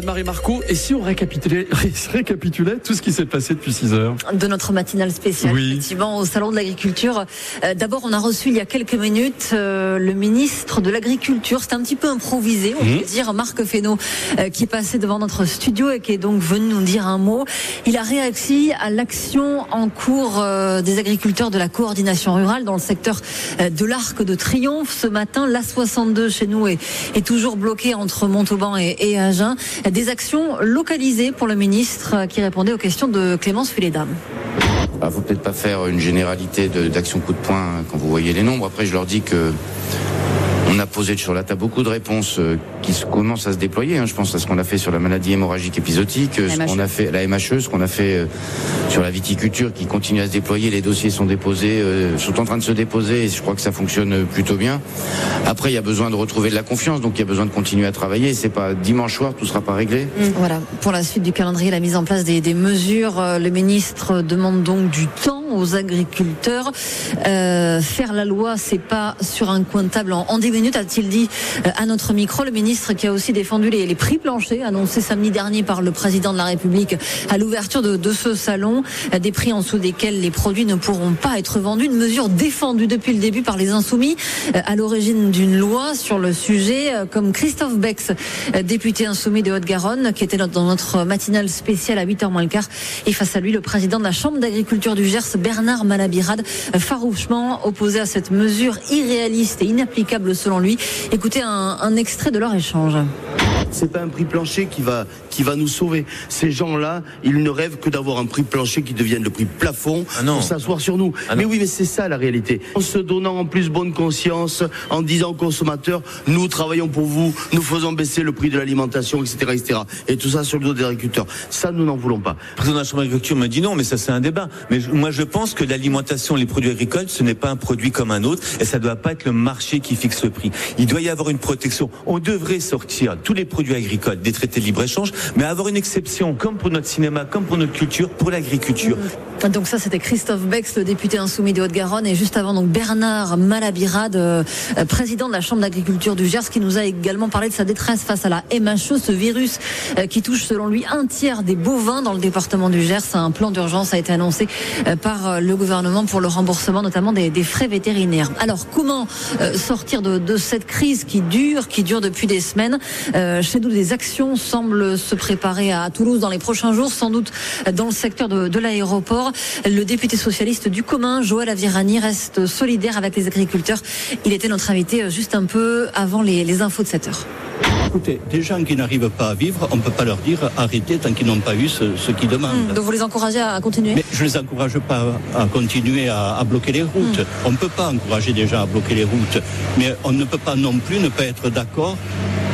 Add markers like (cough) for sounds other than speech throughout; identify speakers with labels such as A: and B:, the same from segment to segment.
A: Jeanne-Marie Marco, et si on récapitulait, (laughs) récapitulait tout ce qui s'est passé depuis 6 heures
B: De notre matinale spéciale,
A: Oui.
B: effectivement, au Salon de l'Agriculture. Euh, D'abord, on a reçu il y a quelques minutes euh, le ministre de l'Agriculture. C'était un petit peu improvisé, on
A: Mhm.
B: peut dire, Marc Fesneau, euh, qui est passé devant notre studio et qui est donc venu nous dire un mot. Il a réagi à l'action en cours des agriculteurs de la coordination rurale dans le secteur de l'Arc de Triomphe. Ce matin, l'A62 chez nous est, est toujours bloqué entre Montauban et, et Agen. Des actions localisées pour le ministre qui répondait aux questions de Clémence Fulédam.
C: Il faut peut-être pas faire une généralité de- d'action coup de poing hein, quand vous voyez les nombres. Après, je leur dis que on a posé sur la table beaucoup de réponses euh, qui commencent à se déployer. hein. Je pense à ce qu'on a fait sur la maladie hémorragique épisodique, euh, ce
B: MHE.
C: qu'on a fait la MHE, ce qu'on a fait euh, sur la viticulture qui continue à se déployer. Les dossiers sont déposés, sont en train de se déposer et je crois que ça fonctionne plutôt bien. Après, il y a besoin de retrouver de la confiance, donc il y a besoin de continuer à travailler. C'est pas dimanche soir, tout sera pas réglé.
B: Voilà, pour la suite du calendrier, la mise en place des, des mesures, le ministre demande donc du temps aux agriculteurs. Euh, faire la loi, c'est pas sur un coin de table en, en 10 minutes, a-t-il dit euh, à notre micro. Le ministre qui a aussi défendu les, prix planchers, annoncés samedi dernier par le président de la République à l'ouverture de, ce salon, des prix en dessous desquels les produits ne pourront pas être vendus. Une mesure défendue depuis le début par les insoumis, euh, à l'origine d'une loi sur le sujet, euh, comme Christophe Bex, député insoumis de Haute-Garonne, qui était dans notre matinale spéciale à 8h moins le quart. Et face à lui, le président de la Chambre d'agriculture du Gers, Bernard Malabirade, farouchement opposé à cette mesure irréaliste et inapplicable lui. Écoutez un extrait de leur échange.
D: C'est pas un prix plancher qui va, qui va nous sauver. Ces gens-là, ils ne rêvent que d'avoir un prix plancher qui devienne le prix plafond
E: Ah
D: pour s'asseoir sur nous.
E: Ah
D: mais oui, mais c'est ça la réalité. En se donnant en plus bonne conscience, en disant aux consommateurs, nous travaillons pour vous, nous faisons baisser le prix de l'alimentation, etc., etc. Et tout ça sur le dos des agriculteurs. Ça, nous n'en voulons pas.
E: Le président de la Chambre d'agriculture me dit non, mais ça c'est un débat. Mais je- moi je pense que l'alimentation, les produits agricoles, ce n'est pas un produit comme un autre et ça ne doit pas être le marché qui fixe le prix. Il doit y avoir une protection. On devrait sortir tous les produits agricoles des traités de libre-échange, mais avoir une exception, comme pour notre cinéma, comme pour notre culture, pour l'agriculture.
B: Donc ça, c'était Christophe Bex, le député insoumis de Haute-Garonne, et juste avant, donc Bernard Malabirade, euh, président de la Chambre d'agriculture du Gers, qui nous a également parlé de sa détresse face à la MHE, ce virus euh, qui touche, selon lui, un tiers des bovins dans le département du Gers. Un plan d'urgence a été annoncé euh, par le gouvernement pour le remboursement, notamment des, frais vétérinaires. Alors, comment sortir de, de cette crise qui dure, qui dure depuis des semaines? Chez nous, des actions semblent se préparer à Toulouse dans les prochains jours, sans doute dans le secteur de, de l'aéroport. Le député socialiste du commun, Joël Avirani, reste solidaire avec les agriculteurs. Il était notre invité euh, juste un peu avant les, les infos de 7 heures.
F: Écoutez, des gens qui n'arrivent pas à vivre, on ne peut pas leur dire arrêtez tant qu'ils n'ont pas eu ce, ce qu'ils demandent.
B: Donc vous les encouragez à continuer?
F: Mais je ne les encourage pas à continuer à, à bloquer les routes. On ne peut pas encourager des gens à bloquer les routes. Mais on ne peut pas non plus ne pas être d'accord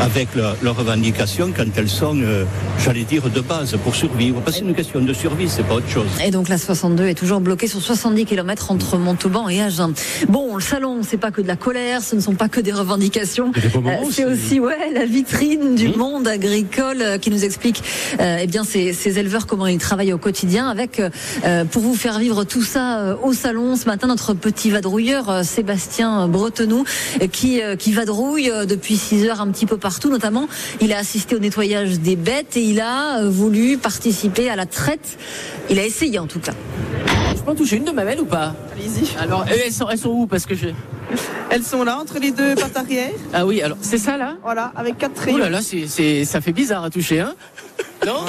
F: avec leur- leurs revendications quand elles sont, euh, j'allais dire, de base pour survivre. Parce que c'est une question de survie, c'est pas autre chose.
B: Et donc la 62 est toujours bloquée sur 70 km entre Montauban et Agen. Bon, le salon, c'est pas que de la colère, ce ne sont pas que des revendications.
A: Moments
B: Euh, c'est
A: aussi.
B: aussi ouais la vitrine du
A: Mmh.
B: monde agricole euh, qui nous explique euh, eh bien ces, ces éleveurs comment ils travaillent au quotidien. Avec euh, pour vous faire vivre tout ça euh, au salon ce matin notre petit vadrouilleur euh, Sébastien Bretenou qui euh, qui vadrouille depuis 6 heures un petit peu partout. Notamment, il a assisté au nettoyage des bêtes et il a euh, voulu participer à la traite. Il a essayé en tout cas.
G: Je peux en toucher une de mamelles ou pas
H: Allez-y.
G: Alors, elles sont, elles sont où Parce que je.
H: Elles sont là, entre les deux pattes arrière.
G: Ah oui, alors, c'est ça là
H: Voilà, avec quatre
G: Oh
H: rayons.
G: là là, c'est, c'est, ça fait bizarre à toucher, hein Non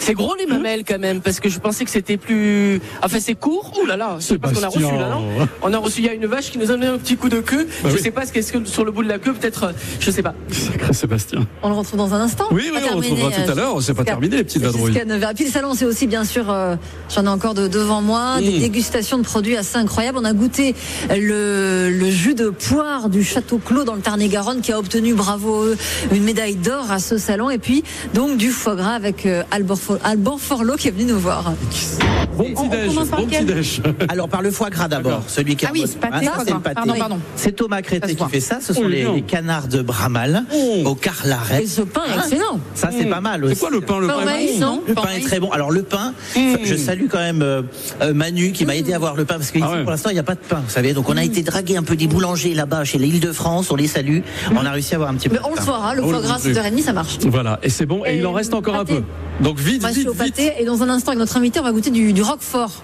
G: C'est gros les mamelles quand même, parce que je pensais que c'était plus. Enfin, c'est court. Oh là là, c'est parce qu'on a reçu là, non On a reçu, il y a une vache qui nous a donné un petit coup de queue.
A: Bah
G: je
A: oui.
G: sais pas ce qu'est-ce que sur le bout de la queue, peut-être, euh, je sais pas.
A: Sacré Sébastien.
B: On le retrouve dans un instant.
A: Oui, oui, on
B: terminé,
A: retrouvera tout à
B: euh,
A: l'heure. C'est pas terminé, les petites vadrouilles.
B: Jusqu'à 9h. Puis le salon, c'est aussi, bien sûr, euh, j'en ai encore de, devant moi, des
A: Mmh.
B: dégustations de produits assez incroyables. On a goûté le, le jus de poire du Château Clos dans le Tarn-et-Garonne qui a obtenu, bravo une médaille d'or à ce salon. Et puis, donc, du foie gras avec euh, Albert Alban Forlot qui est venu nous voir.
A: Bon petit déj, bon petit
H: lequel
A: déj. (laughs)
I: Alors par le foie gras d'abord, celui qui est
H: Ah oui, pâté,
I: Ah, c'est le pâté.
H: Pardon, pardon.
I: C'est Thomas Crété qui fait ça. Ce sont
A: Oh,
I: les, canards de Bramal au carlaret.
B: Et ce pain est excellent.
I: Ça c'est pas mal aussi.
A: C'est quoi le pain Le
B: Pain
A: pain
B: au maïs, non
I: Le pain est très bon. Alors le pain, je salue quand même euh, euh, Manu qui m'a aidé à avoir le pain parce qu'ici
A: Ah ouais.
I: pour l'instant il n'y a pas de pain. Vous savez, donc on a été draguer un peu des boulangers là-bas chez l'Île-de-France. On les salue. On a réussi à avoir un petit peu.
B: Mais on le saura, le
A: Oh,
B: foie gras,
A: Dieu.
B: 7h30, ça marche.
A: Voilà, et c'est bon, et, il en reste encore un peu. Donc vite,
B: On va
A: vite,
B: au pâté et dans un instant avec notre invité, on va goûter du, du roquefort.